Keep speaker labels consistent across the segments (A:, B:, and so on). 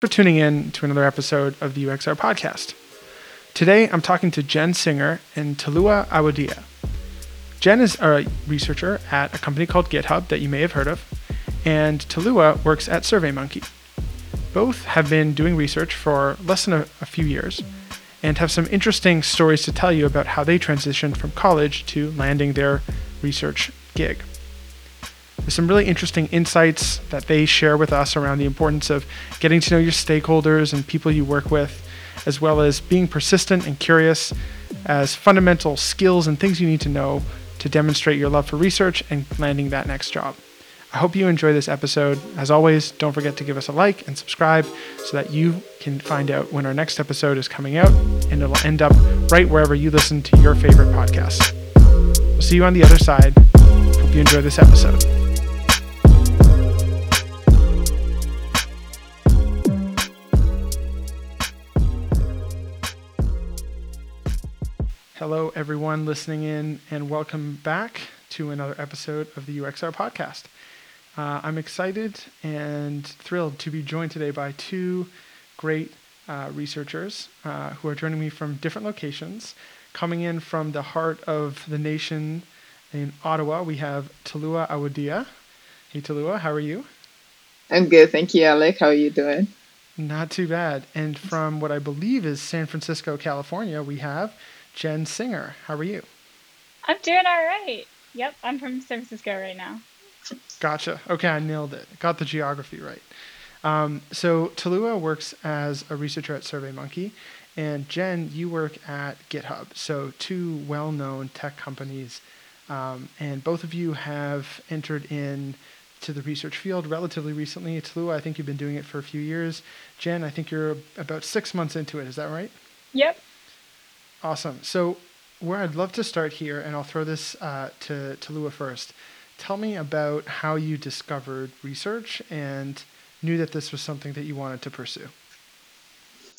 A: for tuning in to another episode of the UXR podcast. Today, I'm talking to Jen Singer and Talua Awadia. Jen is a researcher at a company called GitHub that you may have heard of, and Talua works at SurveyMonkey. Both have been doing research for less than a, a few years and have some interesting stories to tell you about how they transitioned from college to landing their research gig. There's some really interesting insights that they share with us around the importance of getting to know your stakeholders and people you work with, as well as being persistent and curious as fundamental skills and things you need to know to demonstrate your love for research and landing that next job. I hope you enjoy this episode. As always, don't forget to give us a like and subscribe so that you can find out when our next episode is coming out, and it'll end up right wherever you listen to your favorite podcast. We'll see you on the other side. Hope you enjoy this episode. Hello, everyone listening in, and welcome back to another episode of the UXR podcast. Uh, I'm excited and thrilled to be joined today by two great uh, researchers uh, who are joining me from different locations. Coming in from the heart of the nation in Ottawa, we have Talua Awadia. Hey, Talua, how are you?
B: I'm good, thank you, Alec. How are you doing?
A: Not too bad. And from what I believe is San Francisco, California, we have Jen Singer. How are you?
C: I'm doing all right. Yep, I'm from San Francisco right now.
A: Gotcha. Okay, I nailed it. Got the geography right. Um, so Talua works as a researcher at SurveyMonkey, and Jen, you work at GitHub. So two well-known tech companies, um, and both of you have entered in to the research field relatively recently. Talua, I think you've been doing it for a few years. Jen, I think you're about six months into it. Is that right?
C: Yep.
A: Awesome. So where I'd love to start here, and I'll throw this uh, to Lua first. Tell me about how you discovered research and knew that this was something that you wanted to pursue.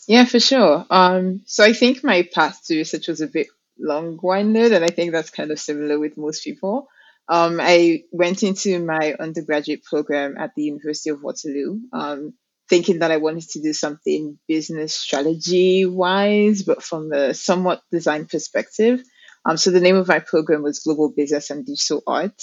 B: Yeah, for sure. Um, so I think my path to research was a bit long-winded, and I think that's kind of similar with most people. Um, I went into my undergraduate program at the University of Waterloo, um, thinking that I wanted to do something business strategy wise, but from a somewhat design perspective. Um, so the name of my program was Global Business and Digital Art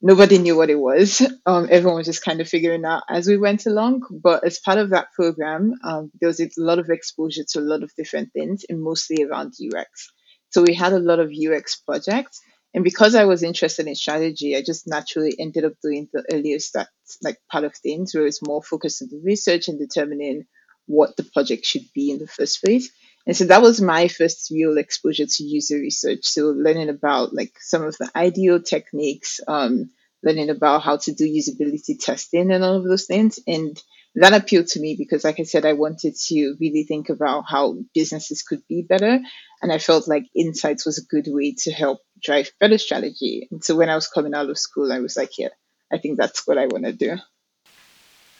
B: nobody knew what it was. Um, everyone was just kind of figuring out as we went along. But as part of that program, um, there was a lot of exposure to a lot of different things, and mostly around UX. So we had a lot of UX projects. And because I was interested in strategy, I just naturally ended up doing the earlier start, like part of things where it's more focused on the research and determining what the project should be in the first place. And so that was my first real exposure to user research. So learning about like some of the ideal techniques, um, learning about how to do usability testing and all of those things. And that appealed to me because, like I said, I wanted to really think about how businesses could be better. And I felt like insights was a good way to help drive better strategy. And so when I was coming out of school, I was like, yeah, I think that's what I want to do.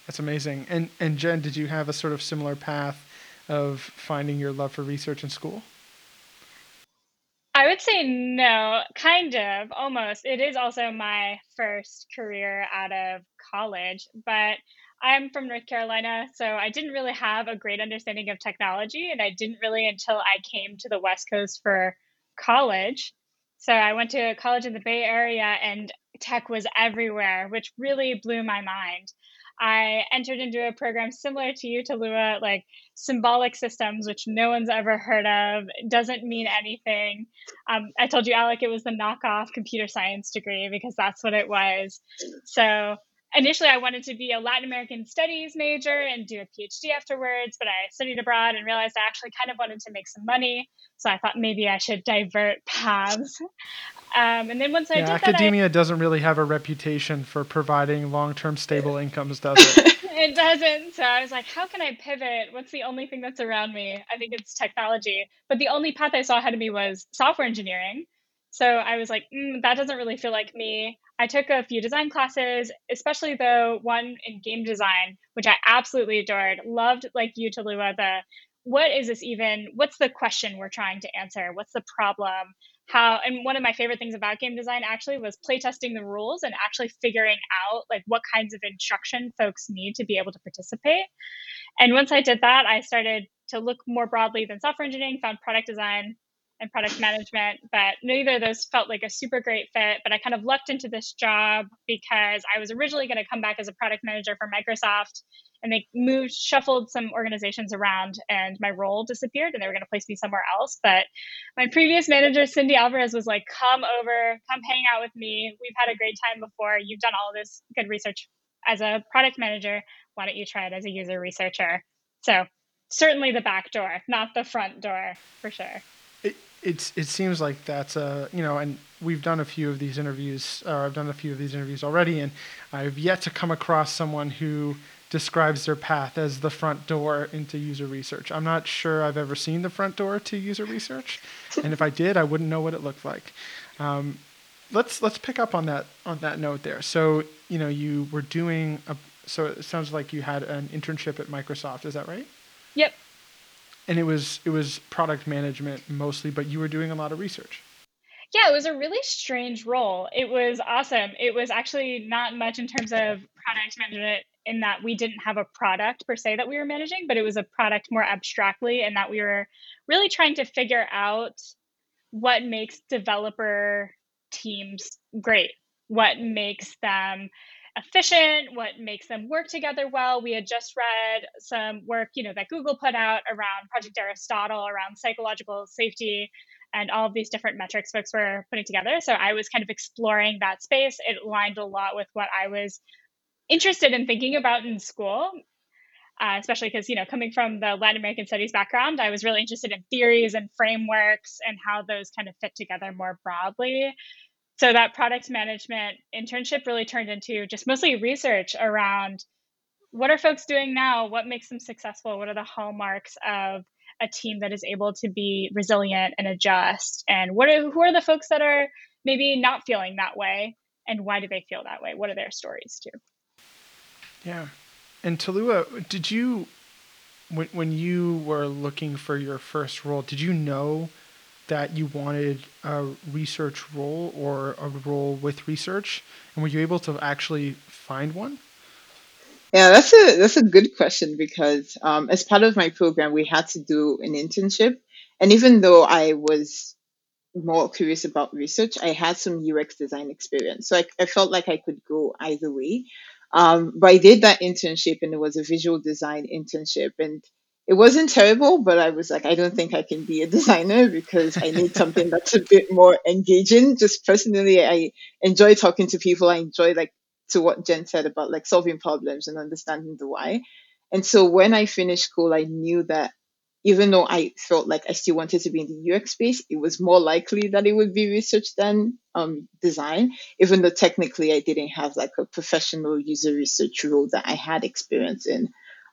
A: That's amazing. And and Jen, did you have a sort of similar path of finding your love for research in school?
C: I would say no, kind of, almost. It is also my first career out of college, but I'm from North Carolina, so I didn't really have a great understanding of technology, and I didn't really until I came to the West Coast for college. So I went to college in the Bay Area, and tech was everywhere, which really blew my mind. I entered into a program similar to you, Talua, like symbolic systems, which no one's ever heard of, doesn't mean anything. Um, I told you, Alec, it was the knockoff computer science degree because that's what it was. So initially, I wanted to be a Latin American studies major and do a PhD afterwards, but I studied abroad and realized I actually kind of wanted to make some money. So I thought maybe I should divert paths. Um, and then once I
A: yeah,
C: did
A: academia
C: that, I,
A: doesn't really have a reputation for providing long-term stable incomes, does it?
C: it doesn't. So I was like, how can I pivot? What's the only thing that's around me? I think it's technology. But the only path I saw ahead of me was software engineering. So I was like, mm, that doesn't really feel like me. I took a few design classes, especially though one in game design, which I absolutely adored. Loved like you, Talua, the what is this even? What's the question we're trying to answer? What's the problem? how and one of my favorite things about game design actually was playtesting the rules and actually figuring out like what kinds of instruction folks need to be able to participate and once i did that i started to look more broadly than software engineering found product design and product management, but neither of those felt like a super great fit. But I kind of lucked into this job because I was originally going to come back as a product manager for Microsoft, and they moved, shuffled some organizations around, and my role disappeared, and they were going to place me somewhere else. But my previous manager, Cindy Alvarez, was like, "Come over, come hang out with me. We've had a great time before. You've done all this good research as a product manager. Why don't you try it as a user researcher?" So certainly the back door, not the front door, for sure
A: it's it seems like that's a you know, and we've done a few of these interviews, or I've done a few of these interviews already, and I've yet to come across someone who describes their path as the front door into user research. I'm not sure I've ever seen the front door to user research, and if I did, I wouldn't know what it looked like. Um, let's let's pick up on that on that note there. So you know, you were doing a so it sounds like you had an internship at Microsoft. Is that right?
C: Yep
A: and it was it was product management mostly, but you were doing a lot of research.
C: Yeah, it was a really strange role. It was awesome. It was actually not much in terms of product management in that we didn't have a product per se that we were managing, but it was a product more abstractly and that we were really trying to figure out what makes developer teams great, what makes them efficient, what makes them work together well. We had just read some work, you know, that Google put out around Project Aristotle, around psychological safety, and all of these different metrics folks were putting together. So I was kind of exploring that space. It aligned a lot with what I was interested in thinking about in school. Uh, especially because you know coming from the latin american studies background i was really interested in theories and frameworks and how those kind of fit together more broadly so that product management internship really turned into just mostly research around what are folks doing now? What makes them successful? What are the hallmarks of a team that is able to be resilient and adjust? And what are who are the folks that are maybe not feeling that way? And why do they feel that way? What are their stories too?
A: Yeah. And talua did you when, when you were looking for your first role did you know that you wanted a research role or a role with research, and were you able to actually find one?
B: Yeah, that's a that's a good question because um, as part of my program, we had to do an internship, and even though I was more curious about research, I had some UX design experience, so I, I felt like I could go either way. Um, but I did that internship, and it was a visual design internship, and it wasn't terrible, but I was like, I don't think I can be a designer because I need something that's a bit more engaging. Just personally, I enjoy talking to people. I enjoy like to what Jen said about like solving problems and understanding the why. And so when I finished school, I knew that even though I felt like I still wanted to be in the UX space, it was more likely that it would be research than um, design, even though technically I didn't have like a professional user research role that I had experience in.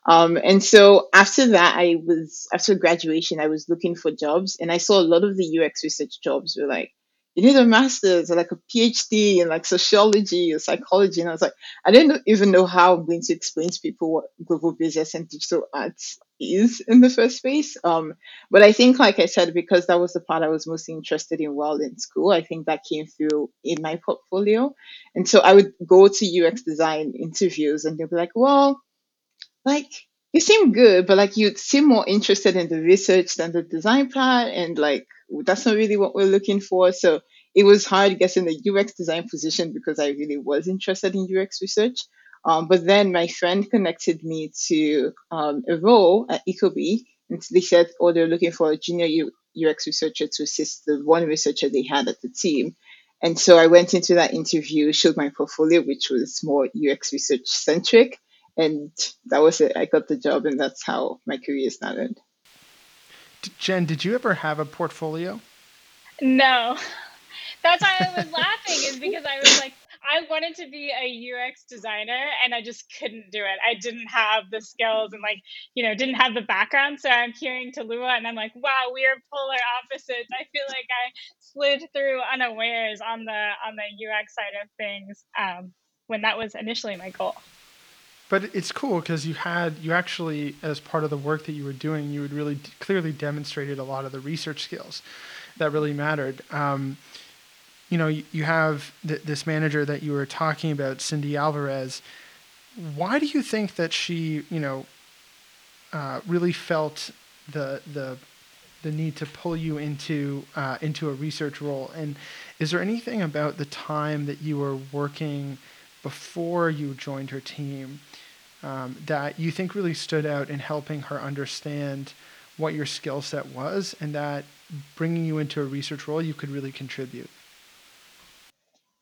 B: Um, and so after that, I was, after graduation, I was looking for jobs and I saw a lot of the UX research jobs were like, you need a master's or like a PhD in like sociology or psychology. And I was like, I didn't even know how I'm going to explain to people what global business and digital arts is in the first place. Um, but I think, like I said, because that was the part I was most interested in while in school, I think that came through in my portfolio. And so I would go to UX design interviews and they'd be like, well, like you seem good, but like you seem more interested in the research than the design part, and like that's not really what we're looking for. So it was hard getting the UX design position because I really was interested in UX research. Um, but then my friend connected me to um, a role at Ecobee, and they said, "Oh, they're looking for a junior UX researcher to assist the one researcher they had at the team." And so I went into that interview, showed my portfolio, which was more UX research centric, and that was it. I got the job, and that's how my career started.
A: Jen, did you ever have a portfolio?
C: No. That's why I was laughing, is because I was like, I wanted to be a UX designer and I just couldn't do it. I didn't have the skills and like, you know, didn't have the background. So I'm hearing Talua and I'm like, wow, we are polar opposites. I feel like I slid through unawares on the on the UX side of things um, when that was initially my goal.
A: But it's cool because you had you actually as part of the work that you were doing you had really d- clearly demonstrated a lot of the research skills that really mattered. Um, you know you, you have th- this manager that you were talking about cindy alvarez. Why do you think that she you know uh, really felt the the the need to pull you into uh, into a research role? And is there anything about the time that you were working before you joined her team um, that you think really stood out in helping her understand what your skill set was and that bringing you into a research role you could really contribute?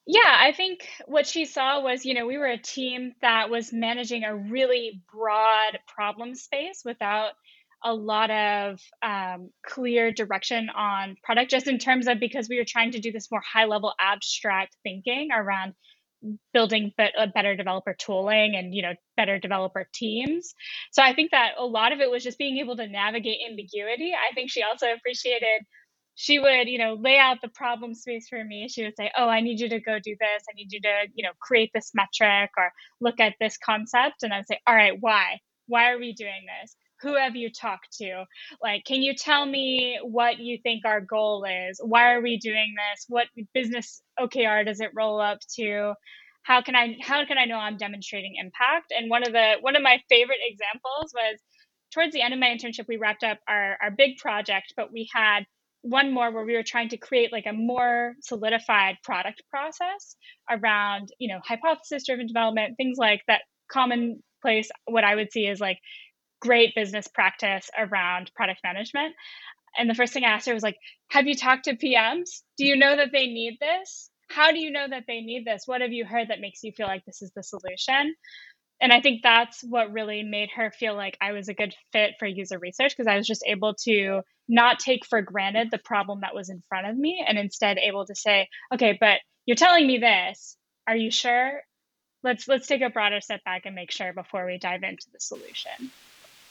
C: Yeah, I think what she saw was, you know, we were a team that was managing a really broad problem space without a lot of um, clear direction on product, just in terms of because we were trying to do this more high level abstract thinking around building be- a better developer tooling and you know better developer teams so i think that a lot of it was just being able to navigate ambiguity i think she also appreciated she would, you know, lay out the problem space for me. She would say, "Oh, I need you to go do this. I need you to, you know, create this metric or look at this concept." And I'd say, "All right, why? Why are we doing this? Who have you talked to? Like, can you tell me what you think our goal is? Why are we doing this? What business OKR does it roll up to?" How can I how can I know I'm demonstrating impact? And one of the one of my favorite examples was towards the end of my internship, we wrapped up our, our big project, but we had one more where we were trying to create like a more solidified product process around you know hypothesis driven development things like that commonplace what i would see is like great business practice around product management and the first thing i asked her was like have you talked to pms do you know that they need this how do you know that they need this what have you heard that makes you feel like this is the solution and I think that's what really made her feel like I was a good fit for user research because I was just able to not take for granted the problem that was in front of me and instead able to say, okay, but you're telling me this. Are you sure? Let's let's take a broader step back and make sure before we dive into the solution.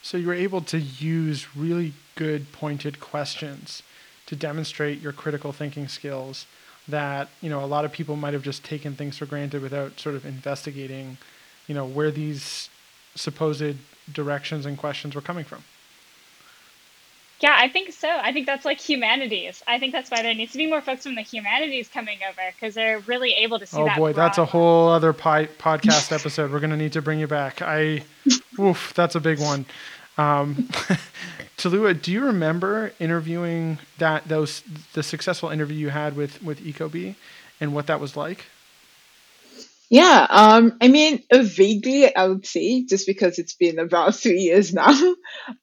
A: So you were able to use really good pointed questions to demonstrate your critical thinking skills that, you know, a lot of people might have just taken things for granted without sort of investigating you know, where these supposed directions and questions were coming from.
C: Yeah, I think so. I think that's like humanities. I think that's why there needs to be more folks from the humanities coming over because they're really able to see
A: oh
C: that.
A: boy, that's a whole other pi- podcast episode. We're going to need to bring you back. I, oof, that's a big one. Um, Talua, do you remember interviewing that those the successful interview you had with with Ecobee and what that was like?
B: Yeah, um, I mean, uh, vaguely, I would say, just because it's been about three years now.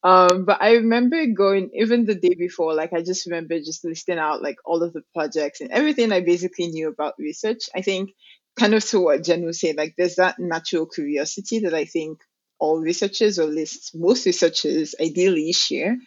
B: Um, but I remember going, even the day before, like, I just remember just listing out, like, all of the projects and everything I basically knew about research. I think, kind of to what Jen was saying, like, there's that natural curiosity that I think all researchers, or least most researchers, ideally share.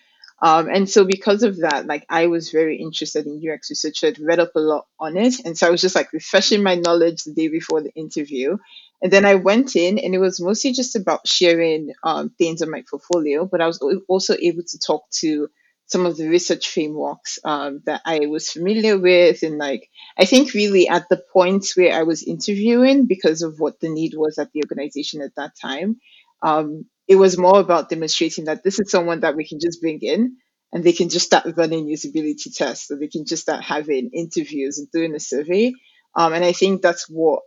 B: Um, and so because of that, like I was very interested in UX research. I'd read up a lot on it. And so I was just like refreshing my knowledge the day before the interview. And then I went in and it was mostly just about sharing um, things on my portfolio, but I was also able to talk to some of the research frameworks um, that I was familiar with. And like, I think really at the point where I was interviewing because of what the need was at the organization at that time, um, it was more about demonstrating that this is someone that we can just bring in and they can just start running usability tests or they can just start having interviews and doing a survey. Um, and I think that's what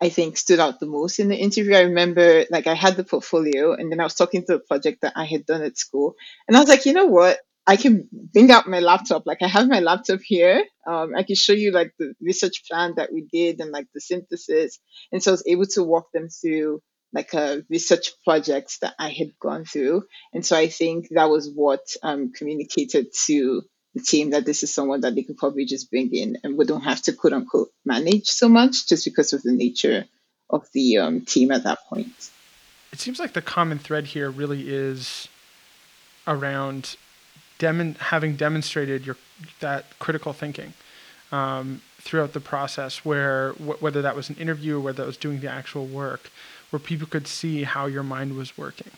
B: I think stood out the most in the interview. I remember like I had the portfolio and then I was talking to a project that I had done at school. And I was like, you know what? I can bring out my laptop. Like I have my laptop here. Um, I can show you like the research plan that we did and like the synthesis. And so I was able to walk them through like a research project that I had gone through. And so I think that was what um, communicated to the team that this is someone that they could probably just bring in and we don't have to quote unquote manage so much just because of the nature of the um, team at that point.
A: It seems like the common thread here really is around having demonstrated your that critical thinking um, throughout the process, where wh- whether that was an interview or whether that was doing the actual work, where people could see how your mind was working.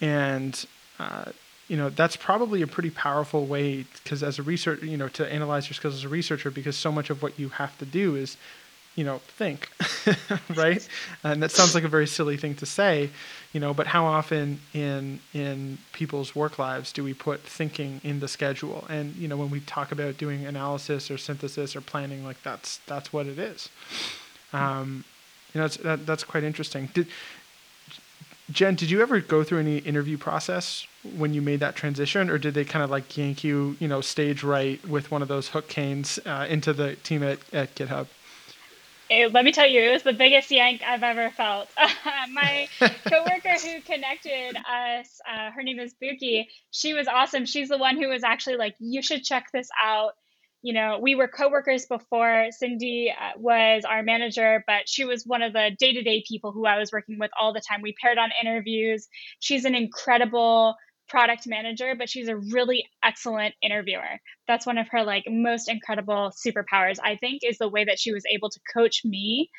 A: And, uh, you know, that's probably a pretty powerful way because as a researcher, you know, to analyze your skills as a researcher, because so much of what you have to do is you know, think, right? And that sounds like a very silly thing to say, you know, but how often in in people's work lives do we put thinking in the schedule? And you know, when we talk about doing analysis or synthesis or planning, like that's that's what it is. Um, you know, that, that's quite interesting. Did Jen, did you ever go through any interview process when you made that transition, or did they kind of like yank you, you know, stage right with one of those hook canes uh, into the team at, at GitHub?
C: It, let me tell you, it was the biggest yank I've ever felt. my coworker who connected us, uh, her name is Buki. She was awesome. She's the one who was actually like, "You should check this out." You know, we were coworkers before. Cindy uh, was our manager, but she was one of the day to day people who I was working with all the time. We paired on interviews. She's an incredible product manager, but she's a really excellent interviewer. That's one of her like most incredible superpowers, I think, is the way that she was able to coach me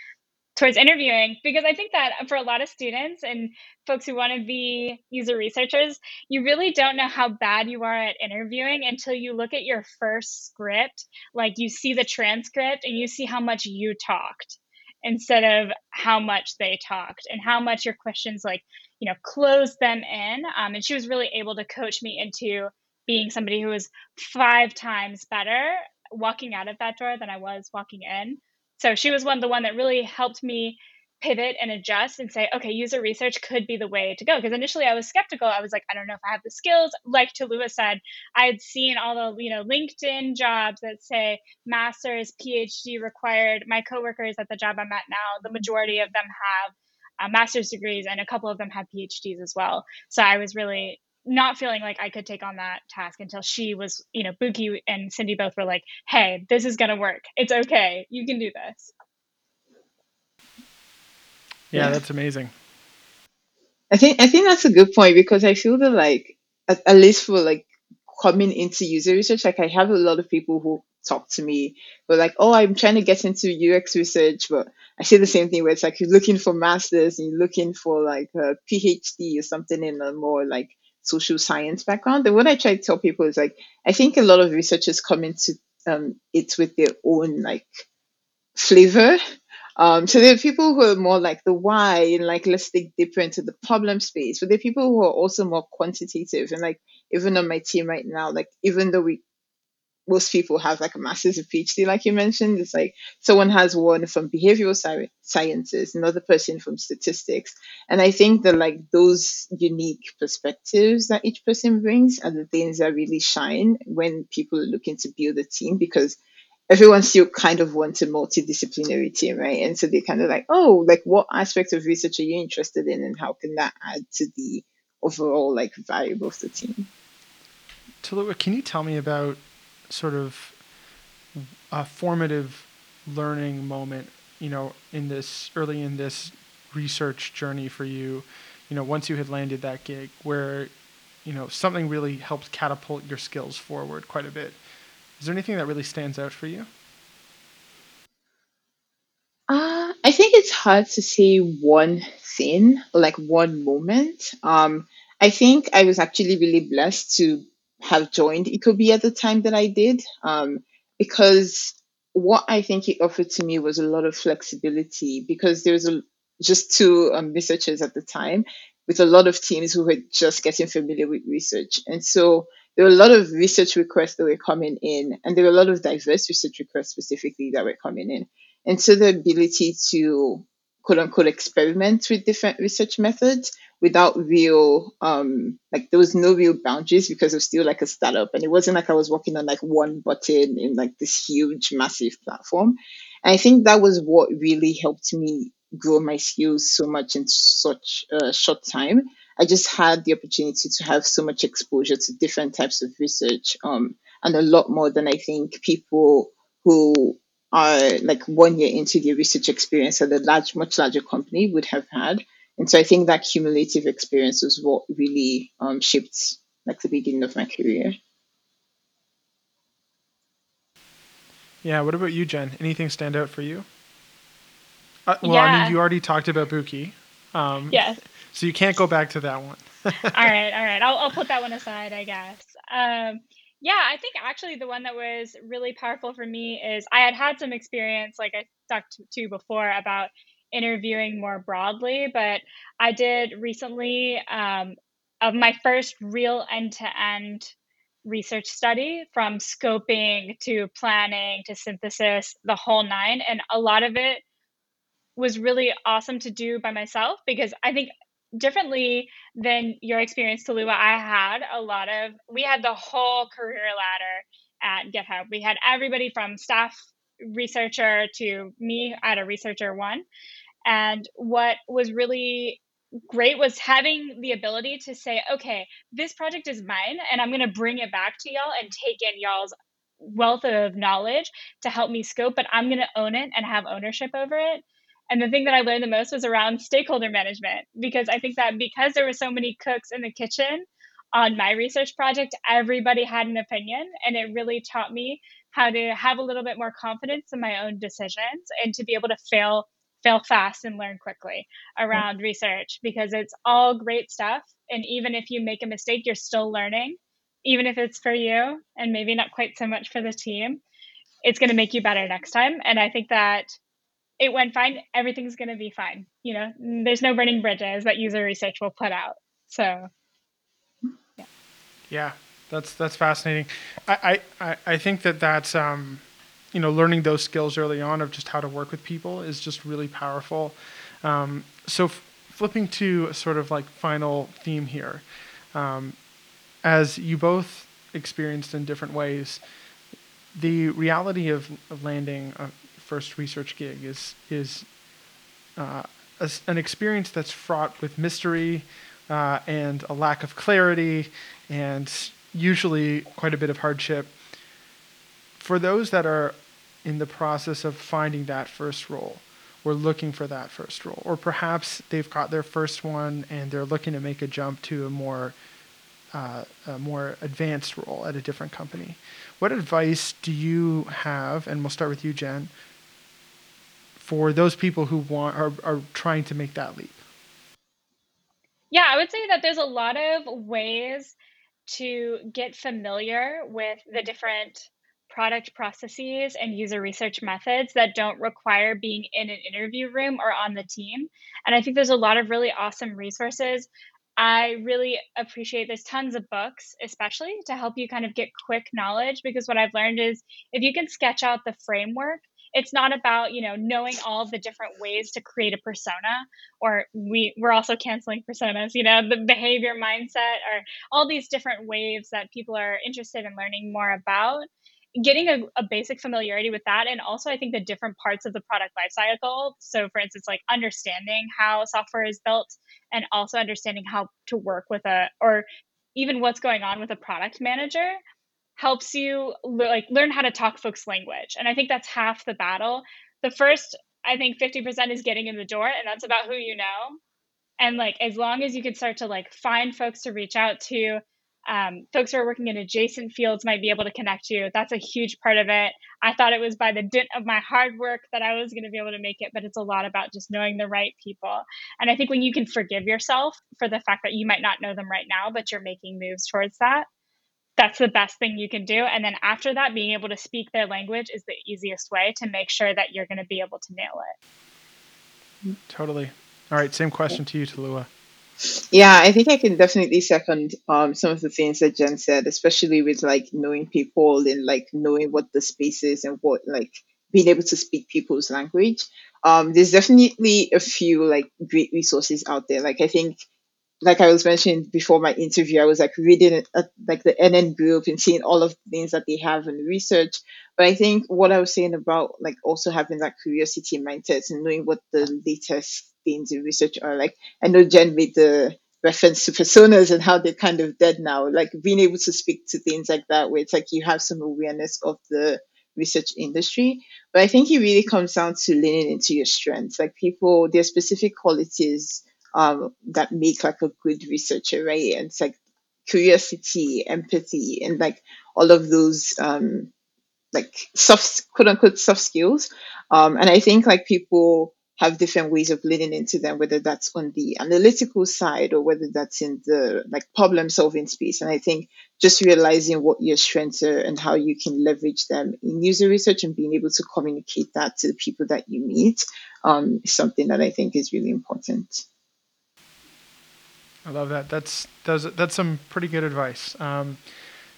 C: towards interviewing because I think that for a lot of students and folks who want to be user researchers, you really don't know how bad you are at interviewing until you look at your first script. Like you see the transcript and you see how much you talked instead of how much they talked and how much your questions like you know closed them in um, and she was really able to coach me into being somebody who was five times better walking out of that door than i was walking in so she was one the one that really helped me pivot and adjust and say, okay, user research could be the way to go. Because initially I was skeptical. I was like, I don't know if I have the skills. Like Talua said, I had seen all the, you know, LinkedIn jobs that say master's, PhD required. My coworkers at the job I'm at now, the majority of them have uh, master's degrees and a couple of them have PhDs as well. So I was really not feeling like I could take on that task until she was, you know, Buki and Cindy both were like, hey, this is going to work. It's okay. You can do this.
A: Yeah, that's amazing.
B: I think I think that's a good point because I feel that like at, at least for like coming into user research, like I have a lot of people who talk to me, but like, oh, I'm trying to get into UX research, but I see the same thing where it's like you're looking for masters and you're looking for like a PhD or something in a more like social science background. And what I try to tell people is like, I think a lot of researchers come into um, it with their own like flavor. Um, so there are people who are more like the why and like let's dig deeper into the problem space, but there are people who are also more quantitative and like even on my team right now, like even though we most people have like a master's or PhD, like you mentioned. It's like someone has one from behavioral sci- sciences, another person from statistics. And I think that like those unique perspectives that each person brings are the things that really shine when people are looking to build a team because everyone still kind of wants a multidisciplinary team, right? And so they're kind of like, oh, like what aspect of research are you interested in and how can that add to the overall like variable of the team?
A: Talua, can you tell me about sort of a formative learning moment, you know, in this early in this research journey for you, you know, once you had landed that gig where, you know, something really helped catapult your skills forward quite a bit. Is there anything that really stands out for you?
B: Uh, I think it's hard to say one thing, like one moment. Um, I think I was actually really blessed to have joined Ecobee at the time that I did, um, because what I think it offered to me was a lot of flexibility because there was a, just two um, researchers at the time with a lot of teams who were just getting familiar with research. And so there were a lot of research requests that were coming in, and there were a lot of diverse research requests specifically that were coming in. And so the ability to quote unquote experiment with different research methods without real um like there was no real boundaries because it was still like a startup and it wasn't like I was working on like one button in like this huge massive platform. And I think that was what really helped me grow my skills so much in such a short time. I just had the opportunity to have so much exposure to different types of research, um, and a lot more than I think people who are like one year into the research experience at a large, much larger company would have had. And so I think that cumulative experience was what really um, shaped like the beginning of my career.
A: Yeah. What about you, Jen? Anything stand out for you? Uh, well, yeah. I mean, you already talked about Buki.
C: Um, yes.
A: So you can't go back to that one.
C: all right, all right. I'll, I'll put that one aside, I guess. Um, Yeah, I think actually the one that was really powerful for me is I had had some experience, like I talked to before, about interviewing more broadly, but I did recently um, of my first real end to end research study from scoping to planning to synthesis, the whole nine. And a lot of it was really awesome to do by myself because I think differently than your experience, Talua, I had a lot of, we had the whole career ladder at GitHub. We had everybody from staff researcher to me at a researcher one. And what was really great was having the ability to say, okay, this project is mine, and I'm going to bring it back to y'all and take in y'all's wealth of knowledge to help me scope, but I'm going to own it and have ownership over it. And the thing that I learned the most was around stakeholder management because I think that because there were so many cooks in the kitchen on my research project, everybody had an opinion. And it really taught me how to have a little bit more confidence in my own decisions and to be able to fail fail fast and learn quickly around research because it's all great stuff and even if you make a mistake you're still learning even if it's for you and maybe not quite so much for the team it's going to make you better next time and i think that it went fine everything's going to be fine you know? There's no burning bridges that user research will put out so.
A: Yeah yeah that's that's fascinating. I i i think that that's um you know learning those skills early on of just how to work with people is just really powerful. Um, so f- flipping to a sort of like final theme here um, as you both experienced in different ways the reality of, of landing a first research gig is is uh, a, an experience that's fraught with mystery uh, and a lack of clarity and usually quite a bit of hardship. For those that are in the process of finding that first role or looking for that first role, or perhaps they've got their first one and they're looking to make a jump to a more uh, a more advanced role at a different company. What advice do you have? And we'll start with you, Jen, for those people who want are, are trying to make that leap?
C: Yeah, I would say that there's a lot of ways to get familiar with the different product processes and user research methods that don't require being in an interview room or on the team. And I think there's a lot of really awesome resources. I really appreciate there's tons of books, especially to help you kind of get quick knowledge because what I've learned is if you can sketch out the framework, it's not about you know knowing all the different ways to create a persona or we we're also canceling personas you know the behavior mindset or all these different waves that people are interested in learning more about. Getting a, a, basic familiarity with that and also i think the different parts of the product lifecycle so for instance like understanding how software is built and also understanding how to work with a or even what's going on with a product manager helps you like learn how to talk folks language and i think that's half the battle the first i think 50% is getting in the door and that's about who you know and like as long as you can start to like find folks to reach out to um, folks who are working in adjacent fields might be able to connect you. That's a huge part of it. I thought it was by the dint of my hard work that I was going to be able to make it, but it's a lot about just knowing the right people. And I think when you can forgive yourself for the fact that you might not know them right now, but you're making moves towards that, that's the best thing you can do. And then after that, being able to speak their language is the easiest way to make sure that you're going to be able to nail
A: it. Totally. All right, same question to you, Talua.
B: Yeah, I think I can definitely second um, some of the things that Jen said, especially with like knowing people and like knowing what the space is and what like being able to speak people's language. Um, there's definitely a few like great resources out there. Like I think, like I was mentioning before my interview, I was like reading it uh, like the NN group and seeing all of the things that they have in research. But I think what I was saying about like also having that curiosity mindset and knowing what the latest things in research are like I know Jen made the reference to personas and how they're kind of dead now. Like being able to speak to things like that where it's like you have some awareness of the research industry. But I think it really comes down to leaning into your strengths. Like people, their specific qualities um, that make like a good researcher, right? And it's like curiosity, empathy, and like all of those um, like soft, quote unquote, soft skills. Um, and I think like people have different ways of leaning into them, whether that's on the analytical side or whether that's in the like problem solving space. And I think just realizing what your strengths are and how you can leverage them in user research and being able to communicate that to the people that you meet um, is something that I think is really important.
A: I love that. That's that's, that's some pretty good advice. Um,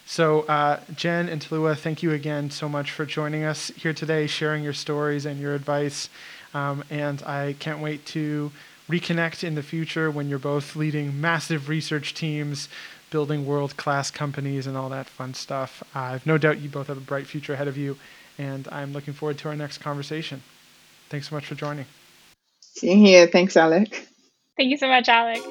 A: so, uh, Jen and Talua, thank you again so much for joining us here today, sharing your stories and your advice. Um, and I can't wait to reconnect in the future when you're both leading massive research teams, building world class companies, and all that fun stuff. I have no doubt you both have a bright future ahead of you, and I'm looking forward to our next conversation. Thanks so much for joining.
B: Same here. Thanks, Alec.
C: Thank you so much, Alec.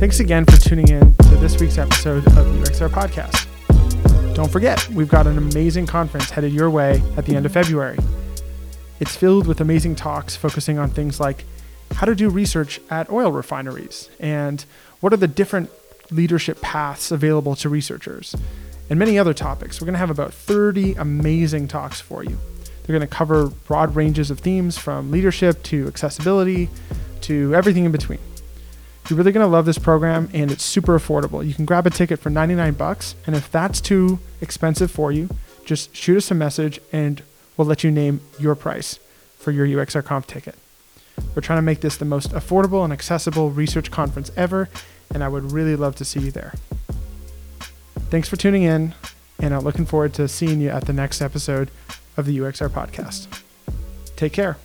A: Thanks again for tuning in to this week's episode of the UXR Podcast. Don't forget, we've got an amazing conference headed your way at the end of February. It's filled with amazing talks focusing on things like how to do research at oil refineries and what are the different leadership paths available to researchers, and many other topics. We're going to have about 30 amazing talks for you. They're going to cover broad ranges of themes from leadership to accessibility to everything in between. You're really going to love this program and it's super affordable. You can grab a ticket for 99 bucks and if that's too expensive for you, just shoot us a message and we'll let you name your price for your UXR Conf ticket. We're trying to make this the most affordable and accessible research conference ever and I would really love to see you there. Thanks for tuning in and I'm looking forward to seeing you at the next episode of the UXR podcast. Take care.